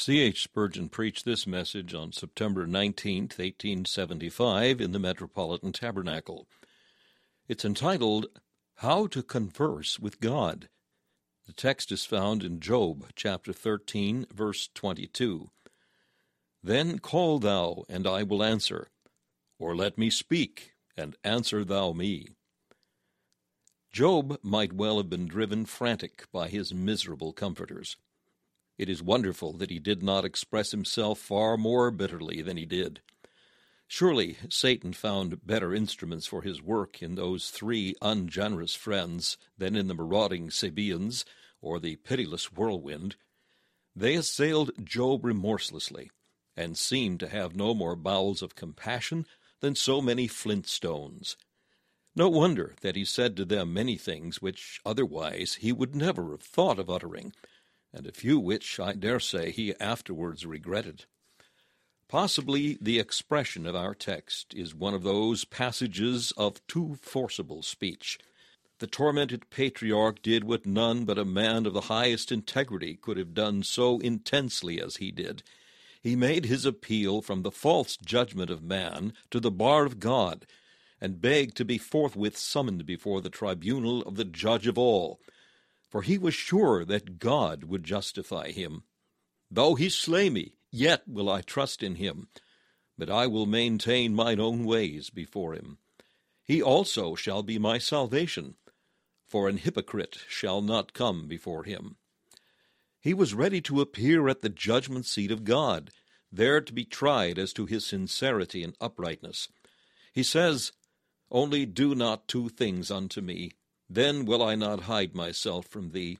C. H. Spurgeon preached this message on September 19, 1875, in the Metropolitan Tabernacle. It's entitled, How to Converse with God. The text is found in Job chapter 13, verse 22. Then call thou, and I will answer, or let me speak, and answer thou me. Job might well have been driven frantic by his miserable comforters. It is wonderful that he did not express himself far more bitterly than he did. Surely Satan found better instruments for his work in those three ungenerous friends than in the marauding Sabaeans or the pitiless whirlwind. They assailed Job remorselessly, and seemed to have no more bowels of compassion than so many flint stones. No wonder that he said to them many things which otherwise he would never have thought of uttering, and a few which, I dare say, he afterwards regretted. Possibly the expression of our text is one of those passages of too forcible speech. The tormented patriarch did what none but a man of the highest integrity could have done so intensely as he did. He made his appeal from the false judgment of man to the bar of God, and begged to be forthwith summoned before the tribunal of the judge of all for he was sure that God would justify him. Though he slay me, yet will I trust in him, but I will maintain mine own ways before him. He also shall be my salvation, for an hypocrite shall not come before him. He was ready to appear at the judgment seat of God, there to be tried as to his sincerity and uprightness. He says, Only do not two things unto me, then will I not hide myself from thee.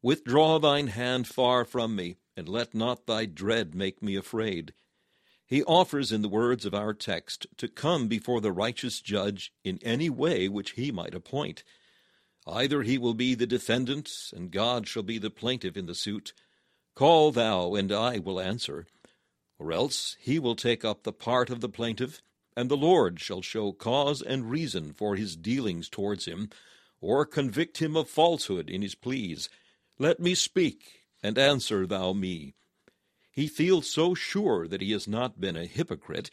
Withdraw thine hand far from me, and let not thy dread make me afraid. He offers, in the words of our text, to come before the righteous judge in any way which he might appoint. Either he will be the defendant, and God shall be the plaintiff in the suit. Call thou, and I will answer. Or else he will take up the part of the plaintiff, and the Lord shall show cause and reason for his dealings towards him, or convict him of falsehood in his pleas. Let me speak, and answer thou me. He feels so sure that he has not been a hypocrite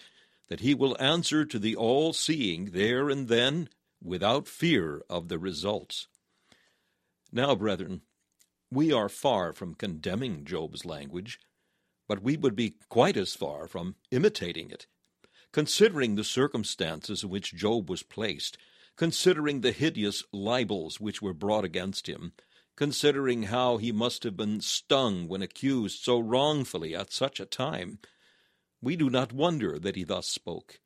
that he will answer to the all seeing there and then without fear of the results. Now, brethren, we are far from condemning Job's language, but we would be quite as far from imitating it. Considering the circumstances in which Job was placed, considering the hideous libels which were brought against him, considering how he must have been stung when accused so wrongfully at such a time, we do not wonder that he thus spoke.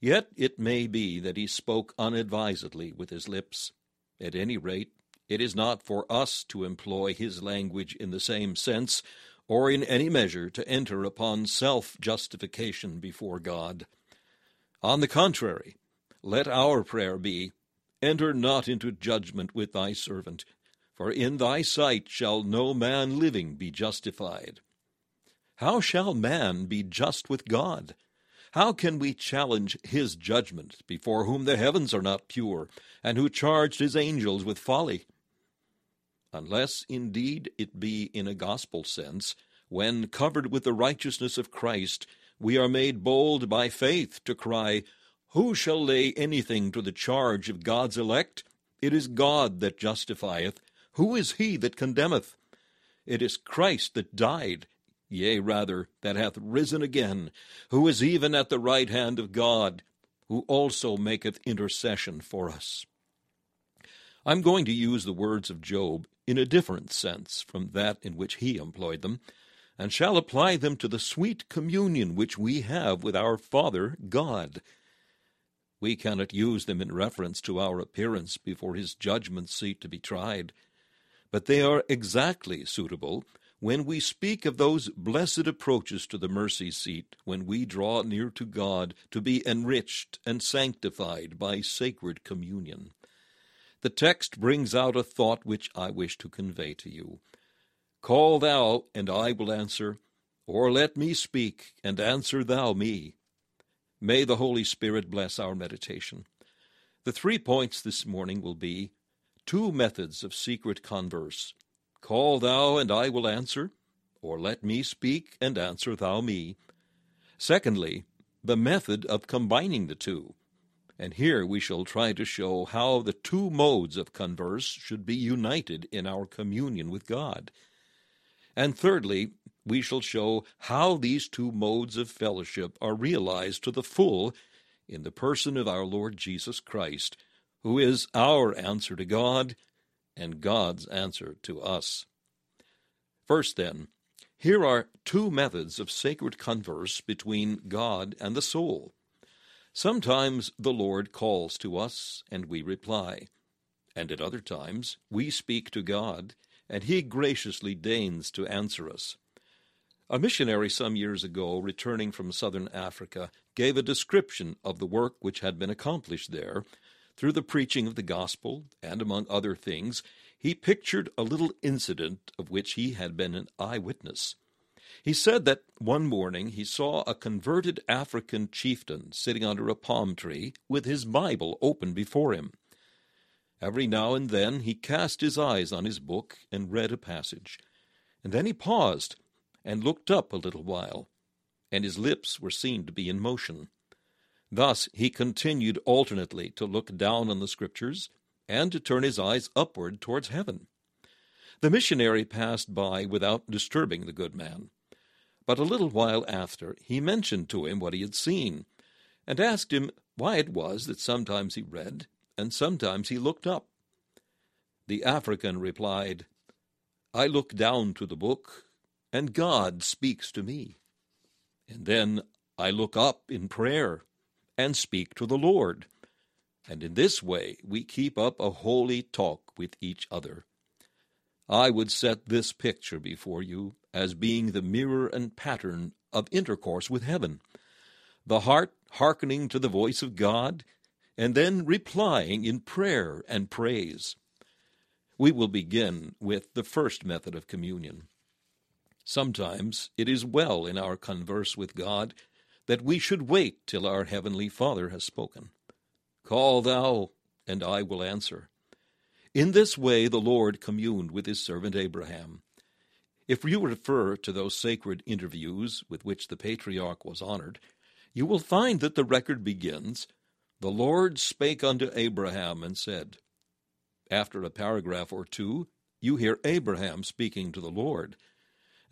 Yet it may be that he spoke unadvisedly with his lips. At any rate, it is not for us to employ his language in the same sense, or in any measure to enter upon self justification before God. On the contrary, let our prayer be, Enter not into judgment with thy servant, for in thy sight shall no man living be justified. How shall man be just with God? How can we challenge his judgment, before whom the heavens are not pure, and who charged his angels with folly? Unless indeed it be in a gospel sense, when, covered with the righteousness of Christ, we are made bold by faith to cry, who shall lay anything to the charge of God's elect? It is God that justifieth. Who is he that condemneth? It is Christ that died, yea, rather, that hath risen again, who is even at the right hand of God, who also maketh intercession for us. I'm going to use the words of Job in a different sense from that in which he employed them, and shall apply them to the sweet communion which we have with our Father God. We cannot use them in reference to our appearance before his judgment seat to be tried, but they are exactly suitable when we speak of those blessed approaches to the mercy seat when we draw near to God to be enriched and sanctified by sacred communion. The text brings out a thought which I wish to convey to you. Call thou, and I will answer, or let me speak, and answer thou me. May the Holy Spirit bless our meditation. The three points this morning will be two methods of secret converse. Call thou, and I will answer, or let me speak and answer thou me. Secondly, the method of combining the two. And here we shall try to show how the two modes of converse should be united in our communion with God. And thirdly, we shall show how these two modes of fellowship are realized to the full in the person of our Lord Jesus Christ, who is our answer to God and God's answer to us. First, then, here are two methods of sacred converse between God and the soul. Sometimes the Lord calls to us, and we reply, and at other times we speak to God, and He graciously deigns to answer us. A missionary some years ago, returning from southern Africa, gave a description of the work which had been accomplished there. Through the preaching of the gospel, and among other things, he pictured a little incident of which he had been an eyewitness. He said that one morning he saw a converted African chieftain sitting under a palm tree with his Bible open before him. Every now and then he cast his eyes on his book and read a passage, and then he paused and looked up a little while, and his lips were seen to be in motion. Thus he continued alternately to look down on the Scriptures and to turn his eyes upward towards heaven. The missionary passed by without disturbing the good man. But a little while after, he mentioned to him what he had seen, and asked him why it was that sometimes he read and sometimes he looked up. The African replied, I look down to the book, and God speaks to me. And then I look up in prayer and speak to the Lord and in this way we keep up a holy talk with each other. I would set this picture before you as being the mirror and pattern of intercourse with heaven, the heart hearkening to the voice of God, and then replying in prayer and praise. We will begin with the first method of communion. Sometimes it is well in our converse with God that we should wait till our Heavenly Father has spoken. Call thou, and I will answer. In this way the Lord communed with his servant Abraham. If you refer to those sacred interviews with which the patriarch was honored, you will find that the record begins, The Lord spake unto Abraham and said. After a paragraph or two, you hear Abraham speaking to the Lord.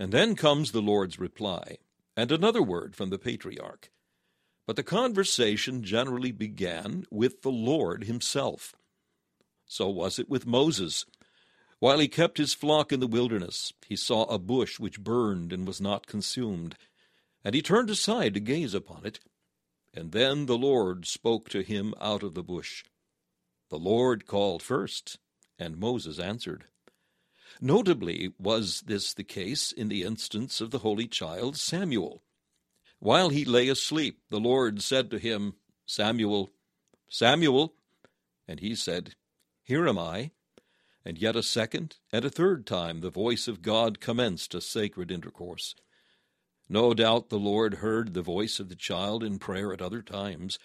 And then comes the Lord's reply, and another word from the patriarch. But the conversation generally began with the Lord himself. So was it with Moses. While he kept his flock in the wilderness, he saw a bush which burned and was not consumed, and he turned aside to gaze upon it. And then the Lord spoke to him out of the bush. The Lord called first, and Moses answered. Notably was this the case in the instance of the holy child Samuel. While he lay asleep, the Lord said to him, Samuel, Samuel. And he said, Here am I. And yet a second and a third time the voice of God commenced a sacred intercourse. No doubt the Lord heard the voice of the child in prayer at other times,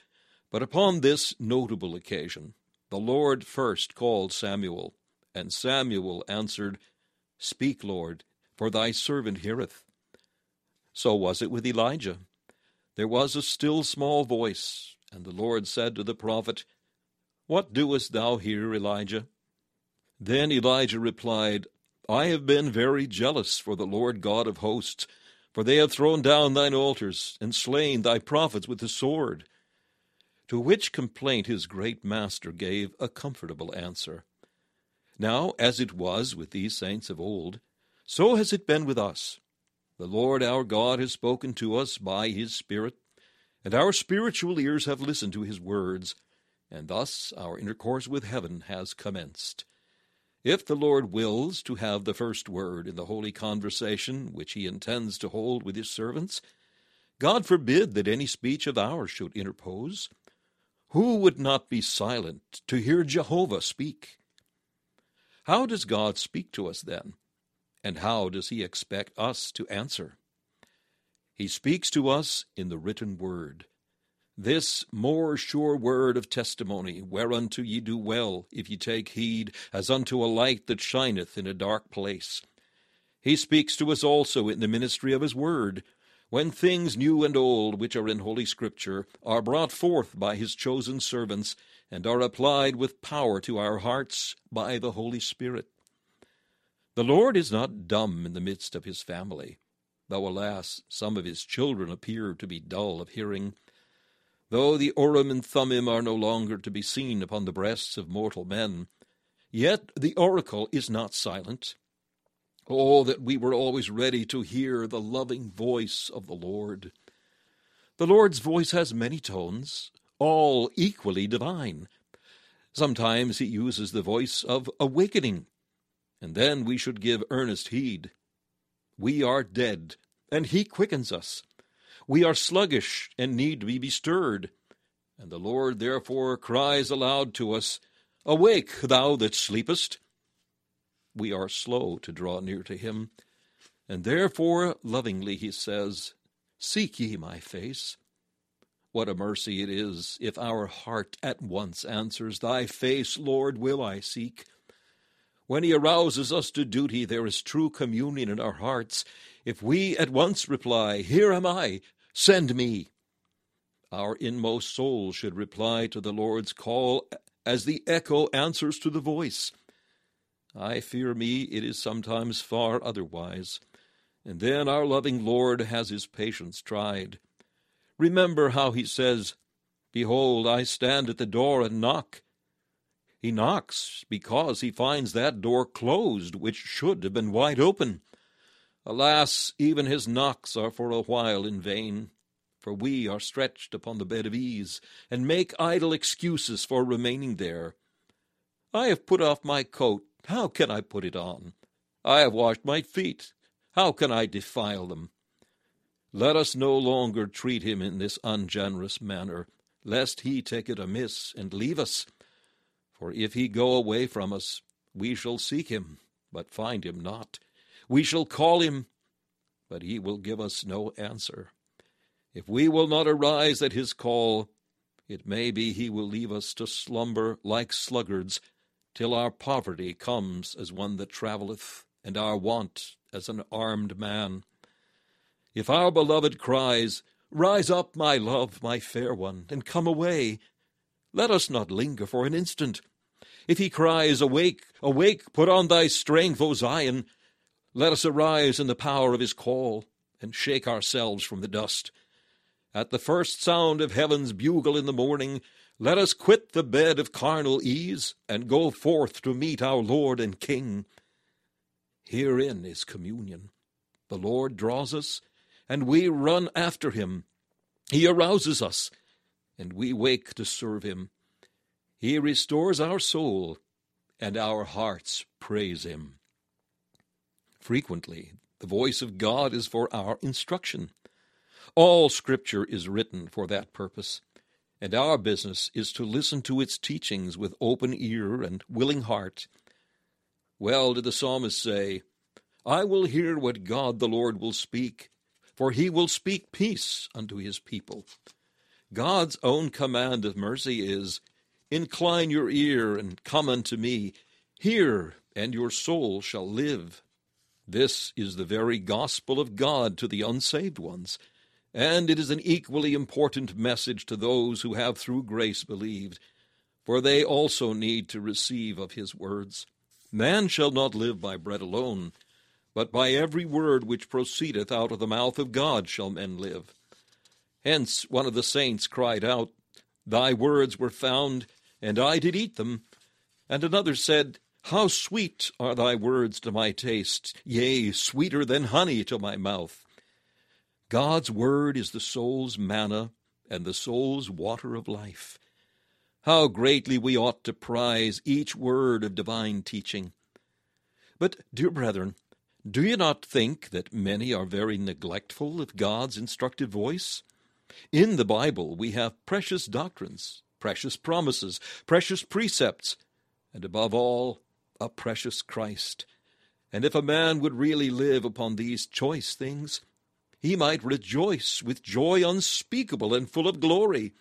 but upon this notable occasion the Lord first called Samuel, and Samuel answered, Speak, Lord, for thy servant heareth. So was it with Elijah. There was a still small voice, and the Lord said to the prophet, What doest thou here, Elijah? Then Elijah replied, I have been very jealous for the Lord God of hosts, for they have thrown down thine altars, and slain thy prophets with the sword. To which complaint his great master gave a comfortable answer. Now, as it was with these saints of old, so has it been with us. The Lord our God has spoken to us by his Spirit, and our spiritual ears have listened to his words, and thus our intercourse with heaven has commenced. If the Lord wills to have the first word in the holy conversation which he intends to hold with his servants, God forbid that any speech of ours should interpose. Who would not be silent to hear Jehovah speak? How does God speak to us then? And how does he expect us to answer? He speaks to us in the written word. This more sure word of testimony, whereunto ye do well, if ye take heed, as unto a light that shineth in a dark place. He speaks to us also in the ministry of his word, when things new and old which are in Holy Scripture are brought forth by his chosen servants and are applied with power to our hearts by the Holy Spirit. The Lord is not dumb in the midst of his family, though, alas, some of his children appear to be dull of hearing. Though the Urim and Thummim are no longer to be seen upon the breasts of mortal men, yet the oracle is not silent. Oh, that we were always ready to hear the loving voice of the Lord. The Lord's voice has many tones, all equally divine. Sometimes he uses the voice of awakening, and then we should give earnest heed. We are dead, and he quickens us. We are sluggish and need to be bestirred. And the Lord therefore cries aloud to us, Awake, thou that sleepest. We are slow to draw near to him, and therefore lovingly he says, Seek ye my face. What a mercy it is if our heart at once answers, Thy face, Lord, will I seek. When he arouses us to duty, there is true communion in our hearts. If we at once reply, Here am I, send me, our inmost soul should reply to the Lord's call as the echo answers to the voice. I fear me it is sometimes far otherwise, and then our loving Lord has his patience tried. Remember how he says, Behold, I stand at the door and knock. He knocks because he finds that door closed, which should have been wide open. Alas, even his knocks are for a while in vain, for we are stretched upon the bed of ease, and make idle excuses for remaining there. I have put off my coat, how can I put it on? I have washed my feet, how can I defile them? Let us no longer treat him in this ungenerous manner, lest he take it amiss and leave us. For if he go away from us, we shall seek him, but find him not. We shall call him, but he will give us no answer. If we will not arise at his call, it may be he will leave us to slumber like sluggards, till our poverty comes as one that travelleth, and our want as an armed man. If our beloved cries, Rise up, my love, my fair one, and come away, let us not linger for an instant. If he cries, Awake, awake, put on thy strength, O Zion, let us arise in the power of his call, and shake ourselves from the dust. At the first sound of heaven's bugle in the morning, let us quit the bed of carnal ease, and go forth to meet our Lord and King. Herein is communion. The Lord draws us, and we run after him. He arouses us, and we wake to serve him. He restores our soul, and our hearts praise him. Frequently, the voice of God is for our instruction. All Scripture is written for that purpose, and our business is to listen to its teachings with open ear and willing heart. Well did the psalmist say, I will hear what God the Lord will speak for he will speak peace unto his people. God's own command of mercy is, Incline your ear and come unto me. Hear, and your soul shall live. This is the very gospel of God to the unsaved ones, and it is an equally important message to those who have through grace believed, for they also need to receive of his words. Man shall not live by bread alone, but by every word which proceedeth out of the mouth of God shall men live. Hence one of the saints cried out, Thy words were found, and I did eat them. And another said, How sweet are thy words to my taste, yea, sweeter than honey to my mouth. God's word is the soul's manna and the soul's water of life. How greatly we ought to prize each word of divine teaching. But, dear brethren, do you not think that many are very neglectful of God's instructive voice? In the Bible, we have precious doctrines, precious promises, precious precepts, and above all, a precious Christ. And if a man would really live upon these choice things, he might rejoice with joy unspeakable and full of glory.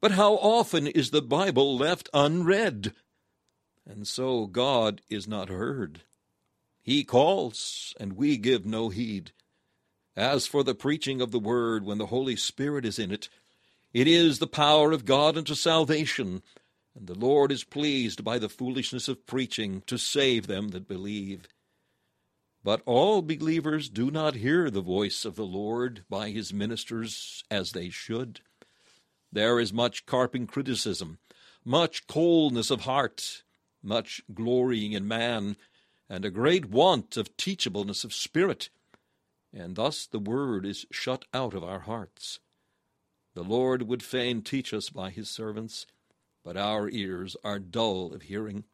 But how often is the Bible left unread? And so God is not heard. He calls, and we give no heed. As for the preaching of the word when the Holy Spirit is in it, it is the power of God unto salvation, and the Lord is pleased by the foolishness of preaching to save them that believe. But all believers do not hear the voice of the Lord by his ministers as they should. There is much carping criticism, much coldness of heart, much glorying in man, and a great want of teachableness of spirit and thus the word is shut out of our hearts. The Lord would fain teach us by his servants, but our ears are dull of hearing.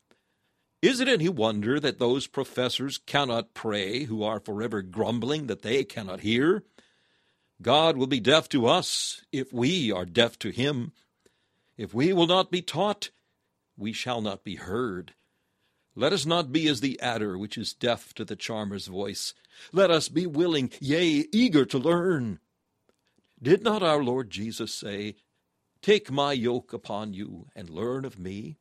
Is it any wonder that those professors cannot pray who are forever grumbling that they cannot hear? God will be deaf to us if we are deaf to him. If we will not be taught, we shall not be heard. Let us not be as the adder which is deaf to the charmer's voice. Let us be willing, yea, eager to learn. Did not our Lord Jesus say, Take my yoke upon you and learn of me?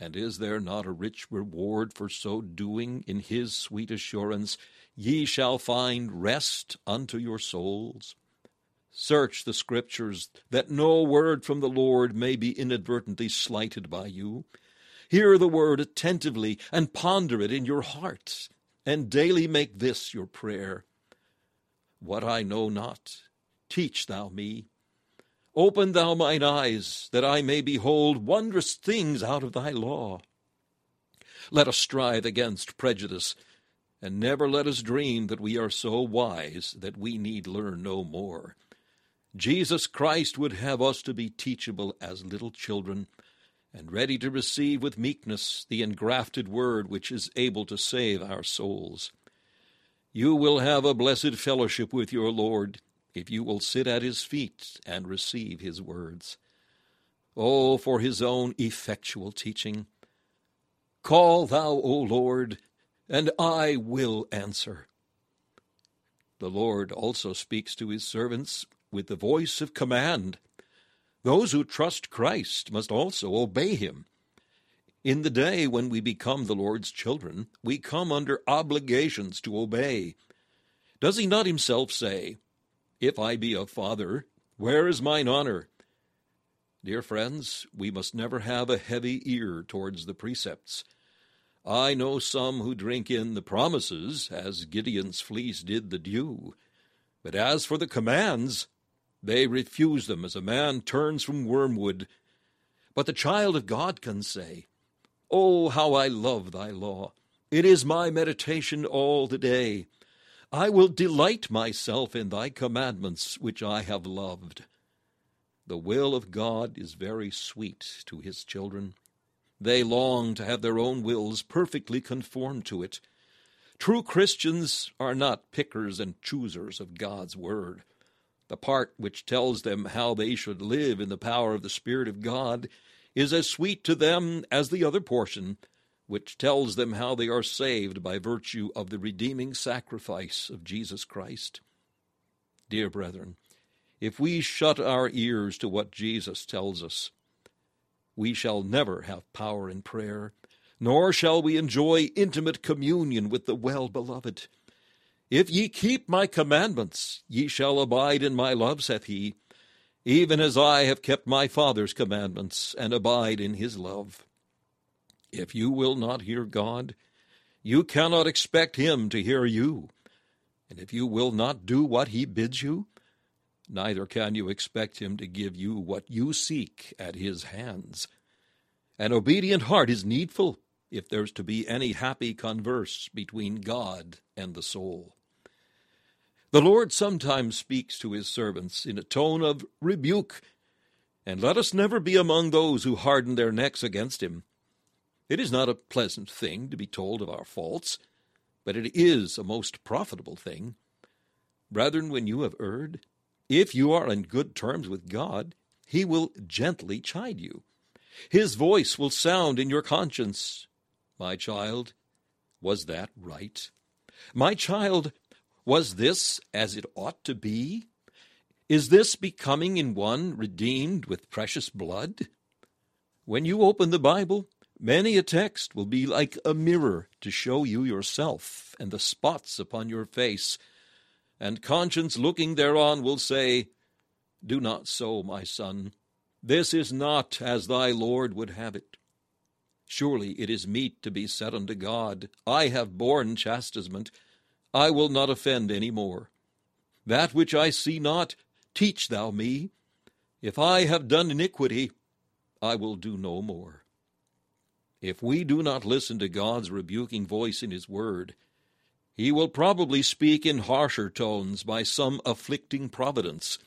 And is there not a rich reward for so doing in his sweet assurance, Ye shall find rest unto your souls? Search the Scriptures, that no word from the Lord may be inadvertently slighted by you. Hear the word attentively and ponder it in your heart, and daily make this your prayer. What I know not, teach thou me. Open thou mine eyes, that I may behold wondrous things out of thy law. Let us strive against prejudice, and never let us dream that we are so wise that we need learn no more. Jesus Christ would have us to be teachable as little children, and ready to receive with meekness the engrafted word which is able to save our souls. You will have a blessed fellowship with your Lord if you will sit at his feet and receive his words. Oh, for his own effectual teaching! Call thou, O Lord, and I will answer. The Lord also speaks to his servants with the voice of command. Those who trust Christ must also obey him. In the day when we become the Lord's children, we come under obligations to obey. Does he not himself say, If I be a father, where is mine honor? Dear friends, we must never have a heavy ear towards the precepts. I know some who drink in the promises, as Gideon's fleece did the dew. But as for the commands, they refuse them as a man turns from wormwood. But the child of God can say, Oh, how I love thy law! It is my meditation all the day. I will delight myself in thy commandments, which I have loved. The will of God is very sweet to his children. They long to have their own wills perfectly conformed to it. True Christians are not pickers and choosers of God's word. The part which tells them how they should live in the power of the Spirit of God is as sweet to them as the other portion, which tells them how they are saved by virtue of the redeeming sacrifice of Jesus Christ. Dear brethren, if we shut our ears to what Jesus tells us, we shall never have power in prayer, nor shall we enjoy intimate communion with the well beloved. If ye keep my commandments, ye shall abide in my love, saith he, even as I have kept my Father's commandments, and abide in his love. If you will not hear God, you cannot expect him to hear you. And if you will not do what he bids you, neither can you expect him to give you what you seek at his hands. An obedient heart is needful if there's to be any happy converse between God and the soul. The Lord sometimes speaks to his servants in a tone of rebuke, and let us never be among those who harden their necks against him. It is not a pleasant thing to be told of our faults, but it is a most profitable thing. Brethren, when you have erred, if you are on good terms with God, he will gently chide you. His voice will sound in your conscience. My child, was that right? My child, was this as it ought to be? Is this becoming in one redeemed with precious blood? When you open the Bible, Many a text will be like a mirror to show you yourself and the spots upon your face, and conscience looking thereon will say, Do not so, my son. This is not as thy Lord would have it. Surely it is meet to be said unto God, I have borne chastisement, I will not offend any more. That which I see not, teach thou me. If I have done iniquity, I will do no more. If we do not listen to God's rebuking voice in His Word, He will probably speak in harsher tones by some afflicting providence.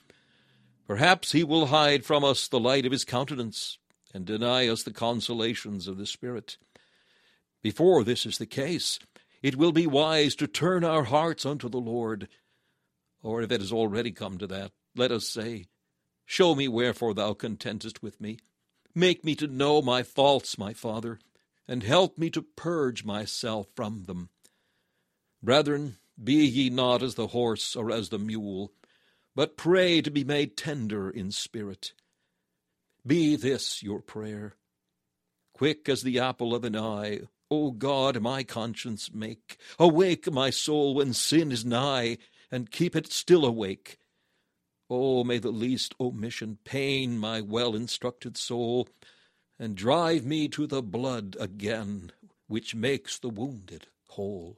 Perhaps He will hide from us the light of His countenance and deny us the consolations of the Spirit. Before this is the case, it will be wise to turn our hearts unto the Lord. Or if it has already come to that, let us say, Show me wherefore thou contentest with me. Make me to know my faults, my Father, and help me to purge myself from them. Brethren, be ye not as the horse or as the mule, but pray to be made tender in spirit. Be this your prayer. Quick as the apple of an eye, O God, my conscience make. Awake, my soul, when sin is nigh, and keep it still awake. Oh, may the least omission pain my well instructed soul, and drive me to the blood again, which makes the wounded whole.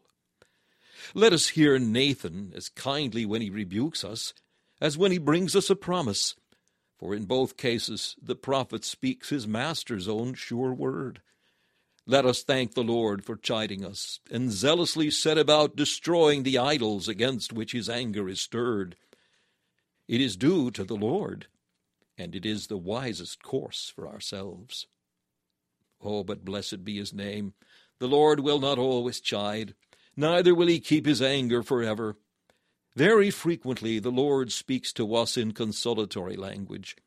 Let us hear Nathan as kindly when he rebukes us as when he brings us a promise, for in both cases the prophet speaks his master's own sure word. Let us thank the Lord for chiding us, and zealously set about destroying the idols against which his anger is stirred. It is due to the Lord, and it is the wisest course for ourselves. Oh, but blessed be his name! The Lord will not always chide, neither will he keep his anger forever. Very frequently the Lord speaks to us in consolatory language.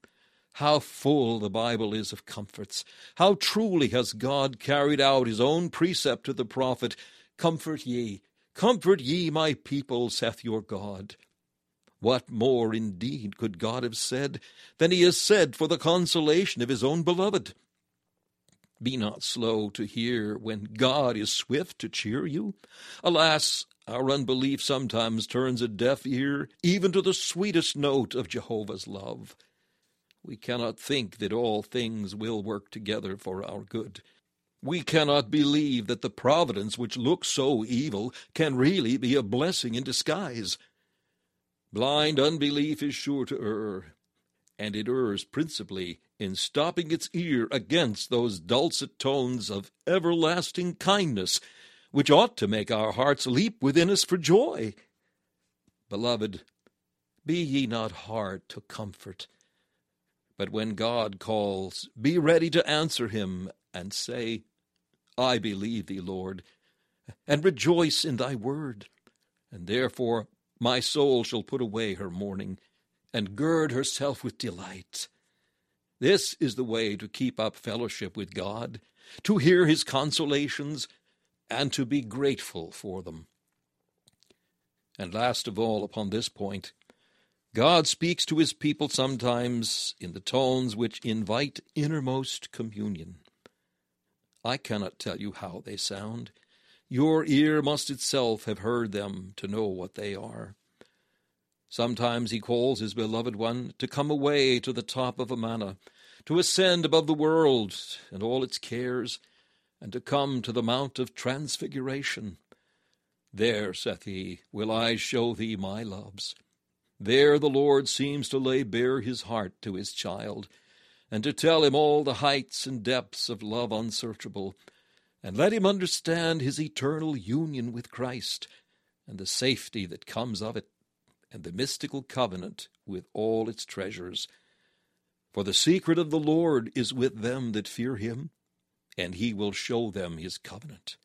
How full the Bible is of comforts! How truly has God carried out his own precept to the prophet Comfort ye, comfort ye, my people, saith your God. What more, indeed, could God have said than he has said for the consolation of his own beloved? Be not slow to hear when God is swift to cheer you. Alas, our unbelief sometimes turns a deaf ear even to the sweetest note of Jehovah's love. We cannot think that all things will work together for our good. We cannot believe that the providence which looks so evil can really be a blessing in disguise. Blind unbelief is sure to err, and it errs principally in stopping its ear against those dulcet tones of everlasting kindness which ought to make our hearts leap within us for joy. Beloved, be ye not hard to comfort, but when God calls, be ready to answer him and say, I believe thee, Lord, and rejoice in thy word, and therefore my soul shall put away her mourning, and gird herself with delight. This is the way to keep up fellowship with God, to hear his consolations, and to be grateful for them. And last of all, upon this point, God speaks to his people sometimes in the tones which invite innermost communion. I cannot tell you how they sound. Your ear must itself have heard them to know what they are. Sometimes he calls his beloved one to come away to the top of Amana, to ascend above the world and all its cares, and to come to the Mount of Transfiguration. There, saith he, will I show thee my loves. There the Lord seems to lay bare his heart to his child, and to tell him all the heights and depths of love unsearchable, and let him understand his eternal union with Christ, and the safety that comes of it, and the mystical covenant with all its treasures. For the secret of the Lord is with them that fear him, and he will show them his covenant.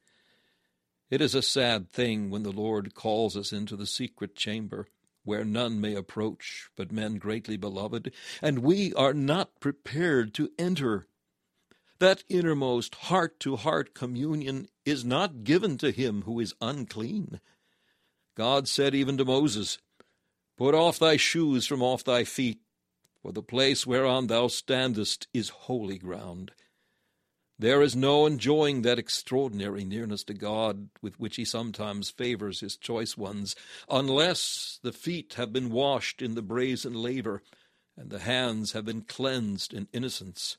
It is a sad thing when the Lord calls us into the secret chamber, where none may approach but men greatly beloved, and we are not prepared to enter. That innermost heart to heart communion is not given to him who is unclean. God said even to Moses, Put off thy shoes from off thy feet, for the place whereon thou standest is holy ground. There is no enjoying that extraordinary nearness to God with which he sometimes favors his choice ones, unless the feet have been washed in the brazen laver, and the hands have been cleansed in innocence.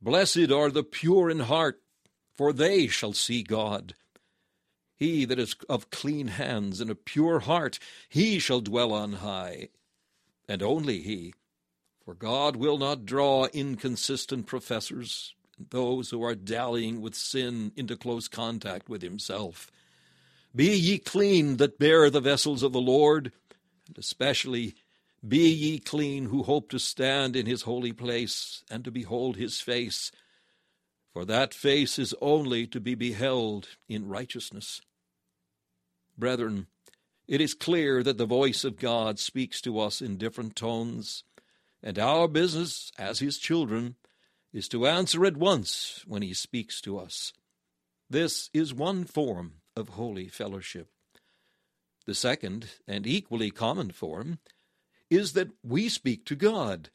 Blessed are the pure in heart, for they shall see God. He that is of clean hands and a pure heart, he shall dwell on high, and only he. For God will not draw inconsistent professors, those who are dallying with sin into close contact with himself. Be ye clean that bear the vessels of the Lord, and especially be ye clean who hope to stand in his holy place and to behold his face, for that face is only to be beheld in righteousness. Brethren, it is clear that the voice of God speaks to us in different tones, and our business as his children is to answer at once when he speaks to us. This is one form of holy fellowship. The second, and equally common form, is that we speak to God,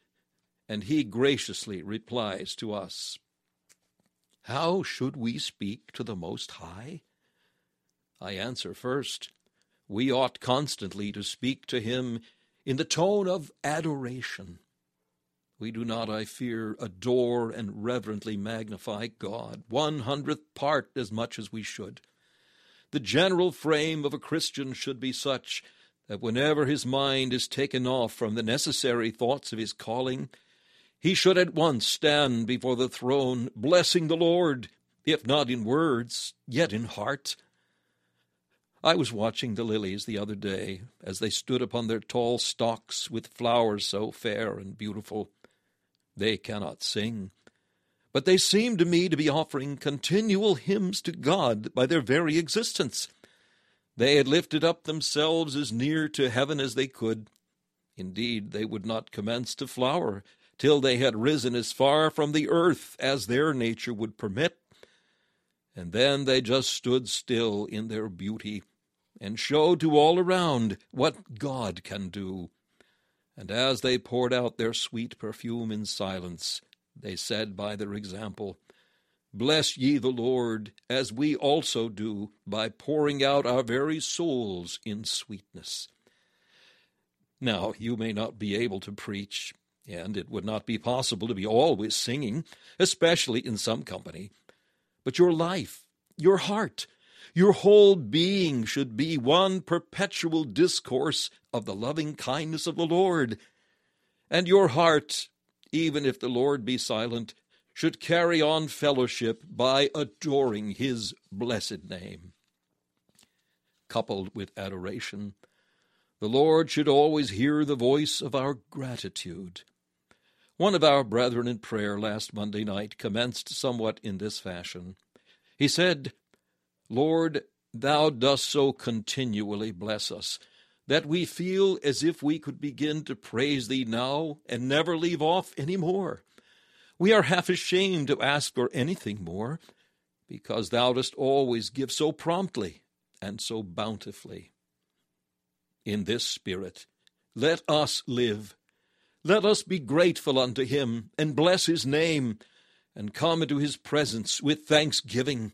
and he graciously replies to us. How should we speak to the Most High? I answer first, we ought constantly to speak to him in the tone of adoration. We do not, I fear, adore and reverently magnify God one hundredth part as much as we should. The general frame of a Christian should be such that whenever his mind is taken off from the necessary thoughts of his calling, he should at once stand before the throne, blessing the Lord, if not in words, yet in heart. I was watching the lilies the other day as they stood upon their tall stalks with flowers so fair and beautiful. They cannot sing, but they seem to me to be offering continual hymns to God by their very existence. They had lifted up themselves as near to heaven as they could. Indeed, they would not commence to flower till they had risen as far from the earth as their nature would permit. And then they just stood still in their beauty and showed to all around what God can do. And as they poured out their sweet perfume in silence, they said by their example, Bless ye the Lord, as we also do, by pouring out our very souls in sweetness. Now, you may not be able to preach, and it would not be possible to be always singing, especially in some company. But your life, your heart, your whole being should be one perpetual discourse of the loving kindness of the Lord. And your heart, even if the Lord be silent, should carry on fellowship by adoring his blessed name. Coupled with adoration, the Lord should always hear the voice of our gratitude. One of our brethren in prayer last Monday night commenced somewhat in this fashion. He said, Lord, thou dost so continually bless us that we feel as if we could begin to praise thee now and never leave off any more. We are half ashamed to ask for anything more, because thou dost always give so promptly and so bountifully. In this spirit, let us live. Let us be grateful unto him and bless his name and come into his presence with thanksgiving.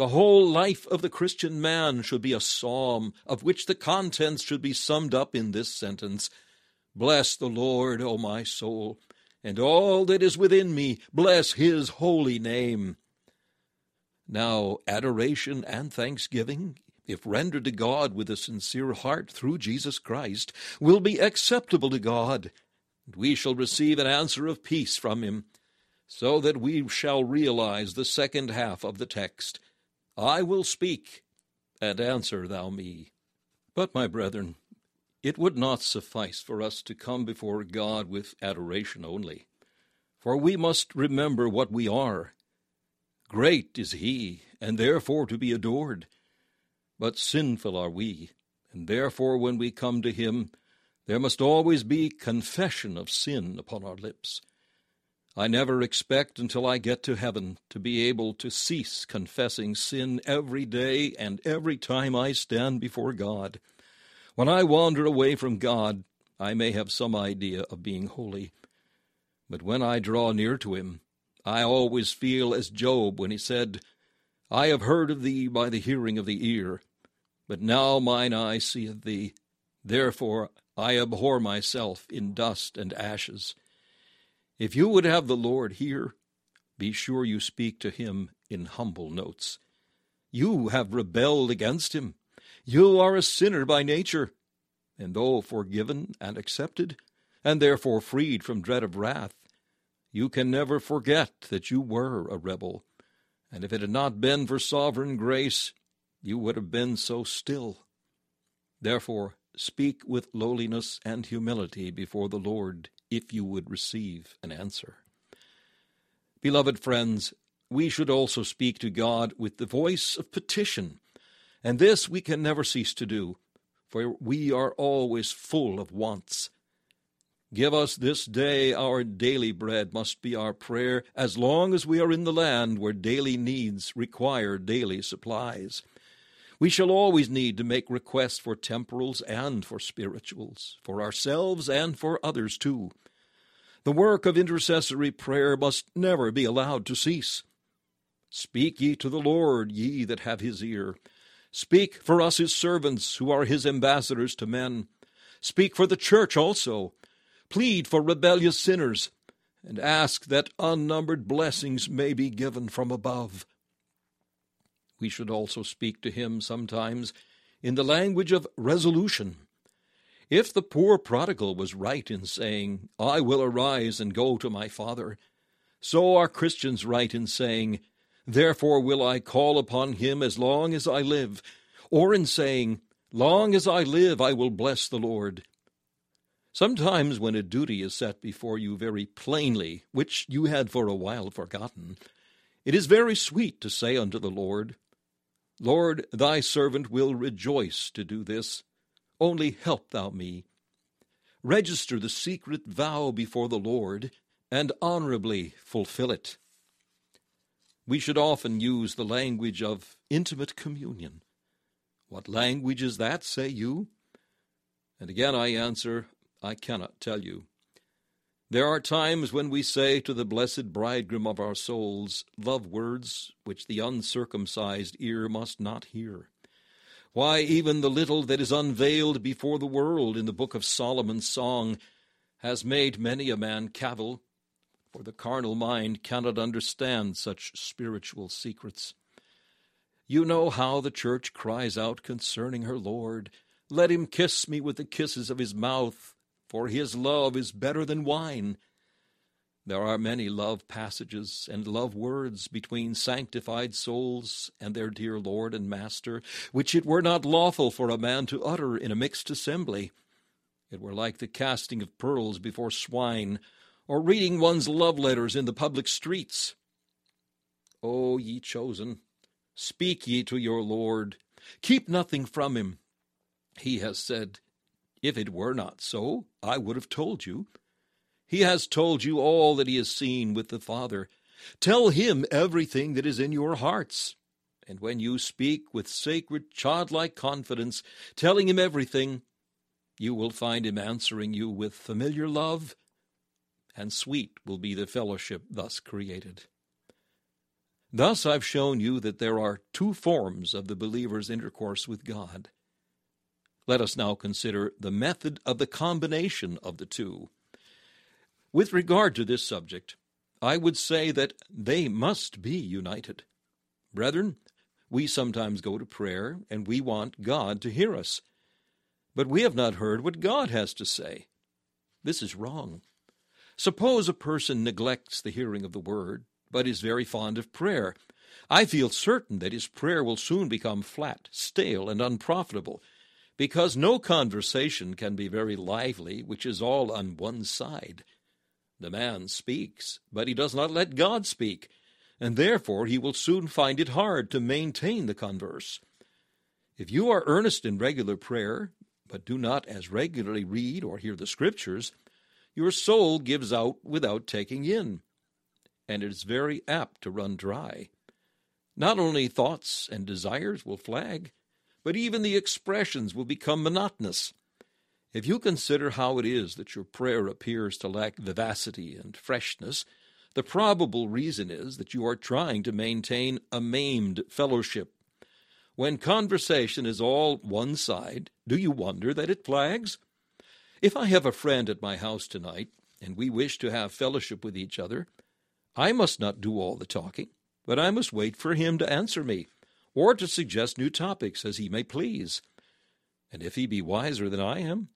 The whole life of the Christian man should be a psalm, of which the contents should be summed up in this sentence. Bless the Lord, O my soul, and all that is within me, bless his holy name. Now, adoration and thanksgiving, if rendered to God with a sincere heart through Jesus Christ, will be acceptable to God, and we shall receive an answer of peace from him, so that we shall realize the second half of the text I will speak, and answer thou me. But, my brethren, it would not suffice for us to come before God with adoration only, for we must remember what we are. Great is He, and therefore to be adored. But sinful are we, and therefore when we come to Him, there must always be confession of sin upon our lips. I never expect until I get to heaven to be able to cease confessing sin every day and every time I stand before God. When I wander away from God, I may have some idea of being holy. But when I draw near to Him, I always feel as Job when he said, I have heard of thee by the hearing of the ear, but now mine eye seeth thee. Therefore I abhor myself in dust and ashes. If you would have the Lord hear, be sure you speak to him in humble notes. You have rebelled against him. You are a sinner by nature, and though forgiven and accepted, and therefore freed from dread of wrath, you can never forget that you were a rebel, and if it had not been for sovereign grace, you would have been so still. Therefore, speak with lowliness and humility before the Lord if you would receive an answer. Beloved friends, we should also speak to God with the voice of petition, and this we can never cease to do, for we are always full of wants. Give us this day our daily bread must be our prayer as long as we are in the land where daily needs require daily supplies. We shall always need to make requests for temporals and for spirituals, for ourselves and for others too. The work of intercessory prayer must never be allowed to cease. Speak ye to the Lord, ye that have his ear. Speak for us his servants, who are his ambassadors to men. Speak for the church also. Plead for rebellious sinners, and ask that unnumbered blessings may be given from above. We should also speak to him sometimes in the language of resolution. If the poor prodigal was right in saying, I will arise and go to my father, so are Christians right in saying, Therefore will I call upon him as long as I live, or in saying, Long as I live, I will bless the Lord. Sometimes, when a duty is set before you very plainly, which you had for a while forgotten, it is very sweet to say unto the Lord, Lord, thy servant will rejoice to do this. Only help thou me. Register the secret vow before the Lord, and honorably fulfill it. We should often use the language of intimate communion. What language is that, say you? And again I answer, I cannot tell you. There are times when we say to the blessed bridegroom of our souls love words which the uncircumcised ear must not hear. Why, even the little that is unveiled before the world in the book of Solomon's song has made many a man cavil for the carnal mind cannot understand such spiritual secrets. You know how the church cries out concerning her Lord, Let him kiss me with the kisses of his mouth, for his love is better than wine. There are many love passages and love words between sanctified souls and their dear Lord and Master, which it were not lawful for a man to utter in a mixed assembly. It were like the casting of pearls before swine, or reading one's love letters in the public streets. O ye chosen, speak ye to your Lord, keep nothing from him. He has said, If it were not so, I would have told you. He has told you all that he has seen with the Father. Tell him everything that is in your hearts. And when you speak with sacred, childlike confidence, telling him everything, you will find him answering you with familiar love and sweet will be the fellowship thus created. Thus I've shown you that there are two forms of the believer's intercourse with God. Let us now consider the method of the combination of the two. With regard to this subject, I would say that they must be united. Brethren, we sometimes go to prayer and we want God to hear us, but we have not heard what God has to say. This is wrong. Suppose a person neglects the hearing of the word, but is very fond of prayer. I feel certain that his prayer will soon become flat, stale, and unprofitable, because no conversation can be very lively which is all on one side. The man speaks, but he does not let God speak, and therefore he will soon find it hard to maintain the converse. If you are earnest in regular prayer, but do not as regularly read or hear the Scriptures, your soul gives out without taking in, and it is very apt to run dry. Not only thoughts and desires will flag, but even the expressions will become monotonous. If you consider how it is that your prayer appears to lack vivacity and freshness, The probable reason is that you are trying to maintain a maimed fellowship. When conversation is all one side, do you wonder that it flags? If I have a friend at my house tonight, and we wish to have fellowship with each other, I must not do all the talking, but I must wait for him to answer me, or to suggest new topics as he may please. And if he be wiser than I am,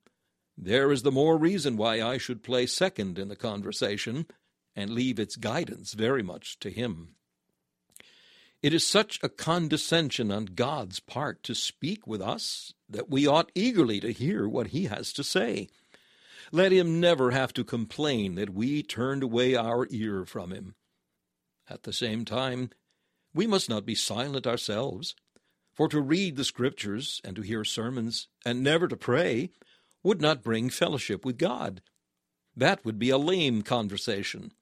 there is the more reason why I should play second in the conversation and leave its guidance very much to him. It is such a condescension on God's part to speak with us that we ought eagerly to hear what he has to say. Let him never have to complain that we turned away our ear from him. At the same time, we must not be silent ourselves, for to read the Scriptures and to hear sermons and never to pray would not bring fellowship with God. That would be a lame conversation.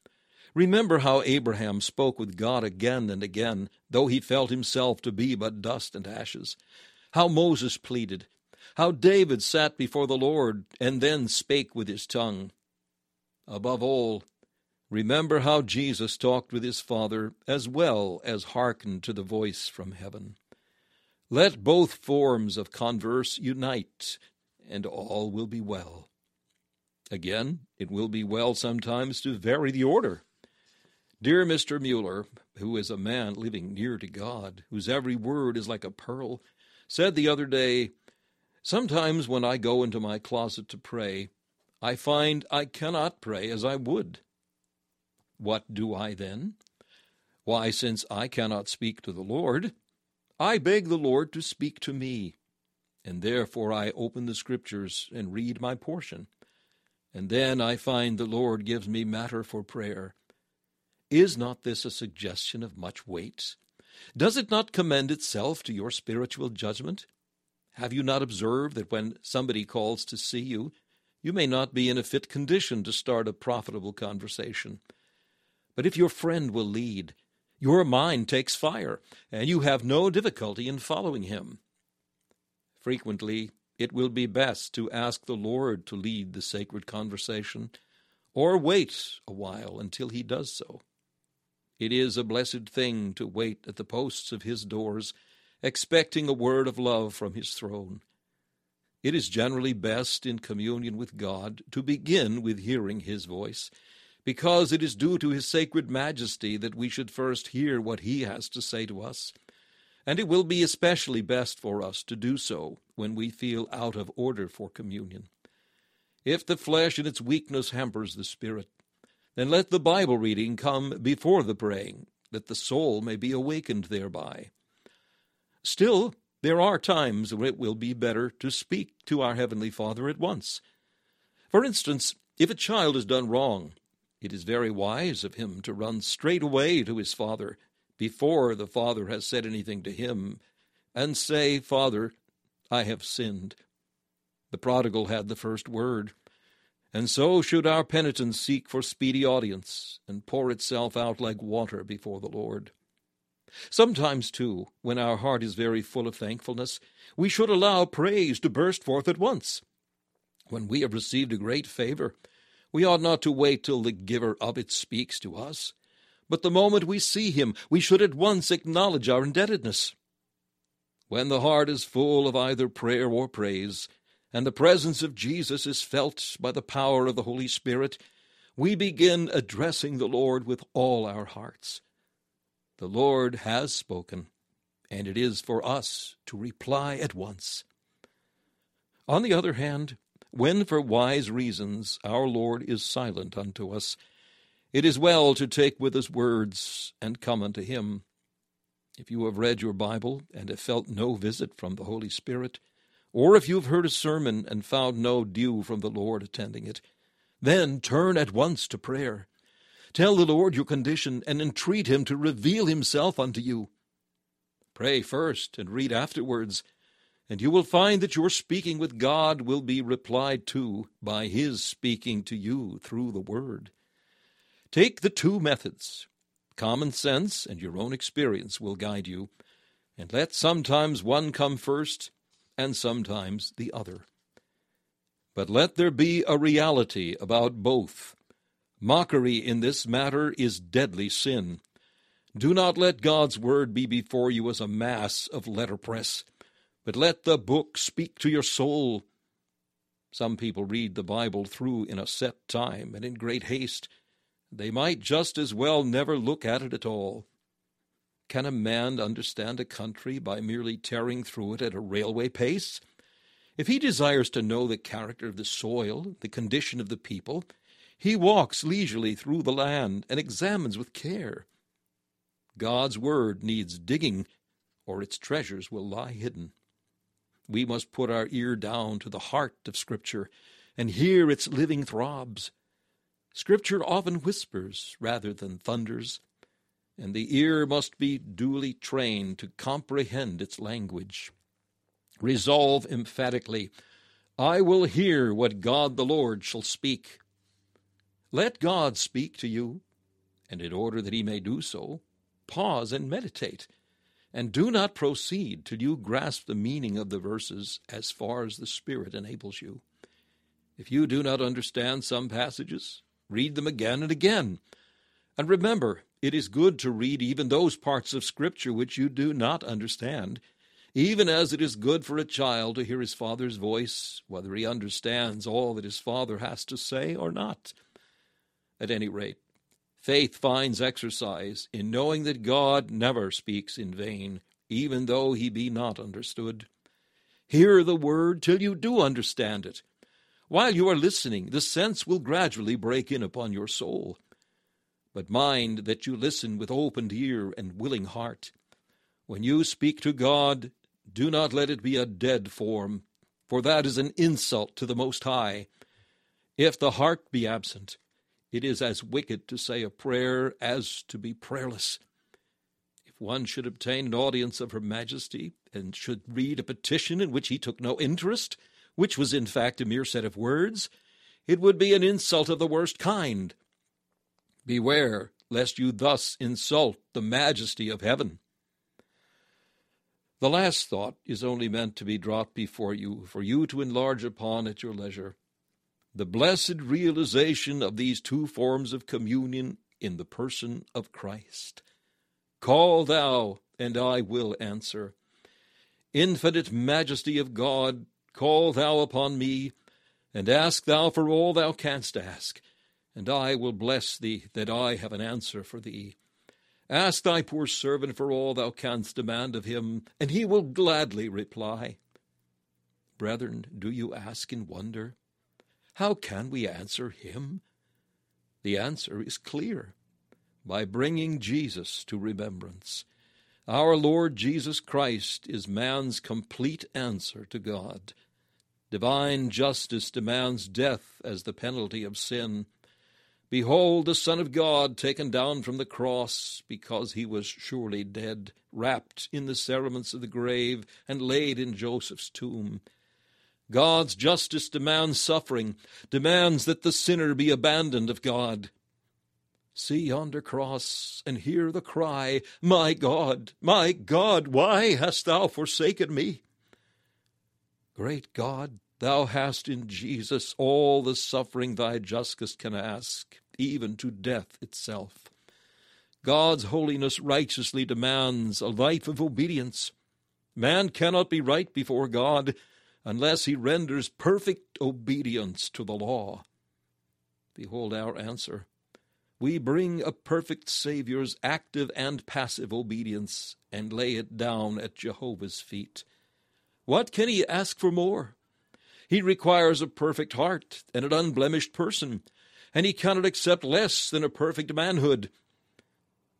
Remember how Abraham spoke with God again and again, though he felt himself to be but dust and ashes. How Moses pleaded, how David sat before the Lord and then spake with his tongue. Above all, remember how Jesus talked with his Father as well as hearkened to the voice from heaven. Let both forms of converse unite, and all will be well. Again, it will be well sometimes to vary the order. Dear Mr. Mueller, who is a man living near to God, whose every word is like a pearl, said the other day, Sometimes when I go into my closet to pray, I find I cannot pray as I would. What do I then? Why, since I cannot speak to the Lord, I beg the Lord to speak to me, and therefore I open the Scriptures and read my portion, and then I find the Lord gives me matter for prayer. Is not this a suggestion of much weight? Does it not commend itself to your spiritual judgment? Have you not observed that when somebody calls to see you, you may not be in a fit condition to start a profitable conversation? But if your friend will lead, your mind takes fire, and you have no difficulty in following him. Frequently, it will be best to ask the Lord to lead the sacred conversation, or wait a while until he does so. It is a blessed thing to wait at the posts of his doors expecting a word of love from his throne. It is generally best in communion with God to begin with hearing his voice, because it is due to his sacred majesty that we should first hear what he has to say to us. And it will be especially best for us to do so when we feel out of order for communion. If the flesh in its weakness hampers the spirit, then let the Bible reading come before the praying, that the soul may be awakened thereby. Still, there are times when it will be better to speak to our Heavenly Father at once. For instance, if a child has done wrong, it is very wise of him to run straight away to his father before the father has said anything to him and say, Father, I have sinned. The prodigal had the first word, and so should our penitence seek for speedy audience and pour itself out like water before the Lord. Sometimes, too, when our heart is very full of thankfulness, we should allow praise to burst forth at once. When we have received a great favor, we ought not to wait till the giver of it speaks to us, but the moment we see him, we should at once acknowledge our indebtedness. When the heart is full of either prayer or praise, and the presence of Jesus is felt by the power of the Holy Spirit, we begin addressing the Lord with all our hearts. The Lord has spoken, and it is for us to reply at once. On the other hand, when for wise reasons our Lord is silent unto us, it is well to take with us words and come unto him. If you have read your Bible and have felt no visit from the Holy Spirit, or if you have heard a sermon and found no dew from the Lord attending it, then turn at once to prayer. Tell the Lord your condition and entreat him to reveal himself unto you. Pray first and read afterwards, and you will find that your speaking with God will be replied to by his speaking to you through the Word. Take the two methods. Common sense and your own experience will guide you, and let sometimes one come first and sometimes the other. But let there be a reality about both Mockery in this matter is deadly sin. Do not let God's word be before you as a mass of letterpress, but let the book speak to your soul. Some people read the Bible through in a set time and in great haste. They might just as well never look at it at all. Can a man understand a country by merely tearing through it at a railway pace? If he desires to know the character of the soil, the condition of the people, he walks leisurely through the land and examines with care. God's word needs digging, or its treasures will lie hidden. We must put our ear down to the heart of Scripture and hear its living throbs. Scripture often whispers rather than thunders, and the ear must be duly trained to comprehend its language. Resolve emphatically, I will hear what God the Lord shall speak. Let God speak to you, and in order that he may do so, pause and meditate, and do not proceed till you grasp the meaning of the verses as far as the Spirit enables you. If you do not understand some passages, read them again and again. And remember, it is good to read even those parts of Scripture which you do not understand, even as it is good for a child to hear his father's voice, whether he understands all that his father has to say or not. At any rate, faith finds exercise in knowing that God never speaks in vain, even though he be not understood. Hear the word till you do understand it. While you are listening, the sense will gradually break in upon your soul. But mind that you listen with opened ear and willing heart. When you speak to God, do not let it be a dead form, for that is an insult to the Most High. If the heart be absent, it is as wicked to say a prayer as to be prayerless. If one should obtain an audience of Her Majesty, and should read a petition in which he took no interest, which was in fact a mere set of words, it would be an insult of the worst kind. Beware lest you thus insult the majesty of heaven. The last thought is only meant to be dropped before you, for you to enlarge upon at your leisure the blessed realization of these two forms of communion in the person of Christ. Call thou, and I will answer. Infinite majesty of God, call thou upon me, and ask thou for all thou canst ask, and I will bless thee that I have an answer for thee. Ask thy poor servant for all thou canst demand of him, and he will gladly reply. Brethren, do you ask in wonder? How can we answer him? The answer is clear by bringing Jesus to remembrance. Our Lord Jesus Christ is man's complete answer to God. Divine justice demands death as the penalty of sin. Behold the Son of God taken down from the cross, because he was surely dead, wrapped in the cerements of the grave, and laid in Joseph's tomb. God's justice demands suffering, demands that the sinner be abandoned of God. See yonder cross, and hear the cry, My God, my God, why hast thou forsaken me? Great God, thou hast in Jesus all the suffering thy justice can ask, even to death itself. God's holiness righteously demands a life of obedience. Man cannot be right before God unless he renders perfect obedience to the law. Behold our answer. We bring a perfect Saviour's active and passive obedience and lay it down at Jehovah's feet. What can he ask for more? He requires a perfect heart and an unblemished person, and he cannot accept less than a perfect manhood.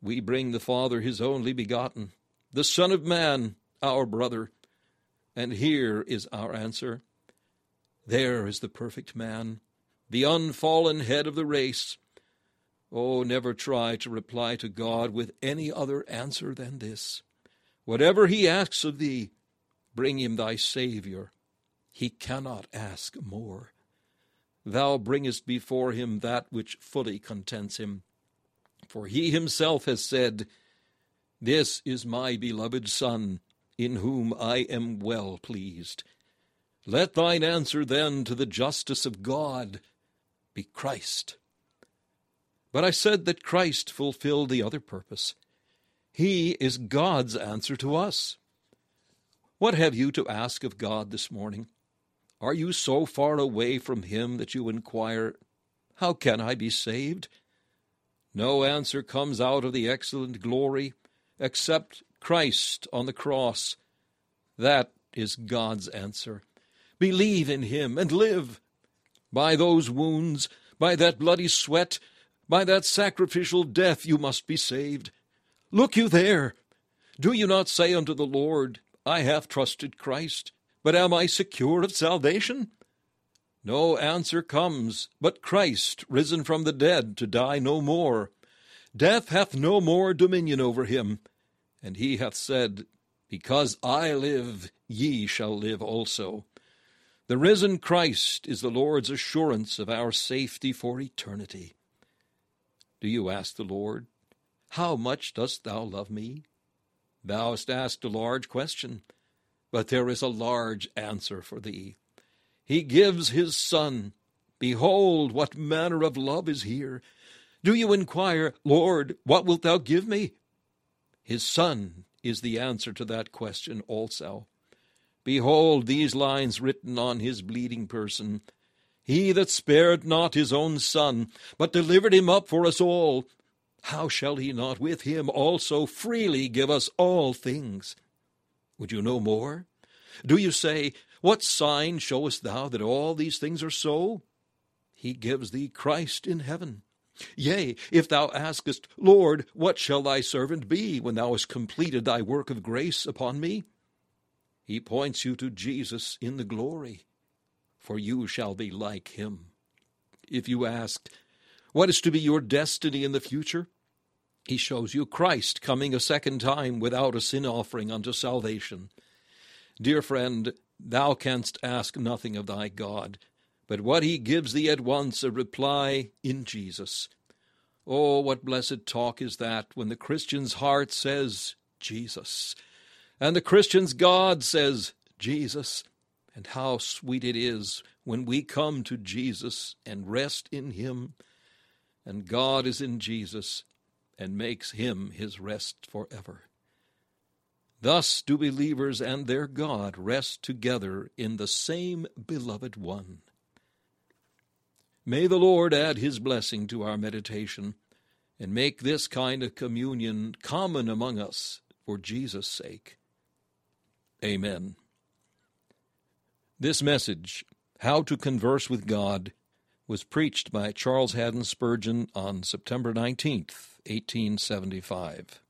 We bring the Father his only begotten, the Son of Man, our brother, and here is our answer. There is the perfect man, the unfallen head of the race. Oh, never try to reply to God with any other answer than this. Whatever he asks of thee, bring him thy Saviour. He cannot ask more. Thou bringest before him that which fully contents him. For he himself has said, This is my beloved Son, in whom I am well pleased. Let thine answer then to the justice of God be Christ. But I said that Christ fulfilled the other purpose. He is God's answer to us. What have you to ask of God this morning? Are you so far away from Him that you inquire, How can I be saved? No answer comes out of the excellent glory except Christ on the cross. That is God's answer. Believe in Him and live. By those wounds, by that bloody sweat, by that sacrificial death, you must be saved. Look you there. Do you not say unto the Lord, I have trusted Christ, but am I secure of salvation? No answer comes, but Christ risen from the dead to die no more. Death hath no more dominion over him. And he hath said, Because I live, ye shall live also. The risen Christ is the Lord's assurance of our safety for eternity. Do you ask the Lord, How much dost thou love me? Thou hast asked a large question, but there is a large answer for thee. He gives his Son. Behold, what manner of love is here! Do you inquire, Lord, what wilt thou give me? His Son is the answer to that question also. Behold these lines written on his bleeding person He that spared not his own Son, but delivered him up for us all, how shall he not with him also freely give us all things? Would you know more? Do you say, What sign showest thou that all these things are so? He gives thee Christ in heaven. Yea, if thou askest, Lord, what shall thy servant be when thou hast completed thy work of grace upon me? He points you to Jesus in the glory, for you shall be like him. If you ask, What is to be your destiny in the future? He shows you Christ coming a second time without a sin offering unto salvation. Dear friend, thou canst ask nothing of thy God, but what he gives thee at once a reply in Jesus. Oh, what blessed talk is that when the Christian's heart says, Jesus, and the Christian's God says, Jesus, and how sweet it is when we come to Jesus and rest in him, and God is in Jesus and makes him his rest forever. Thus do believers and their God rest together in the same beloved one. May the Lord add his blessing to our meditation and make this kind of communion common among us for Jesus' sake. Amen. This message, How to Converse with God, was preached by Charles Haddon Spurgeon on September 19th, 1875.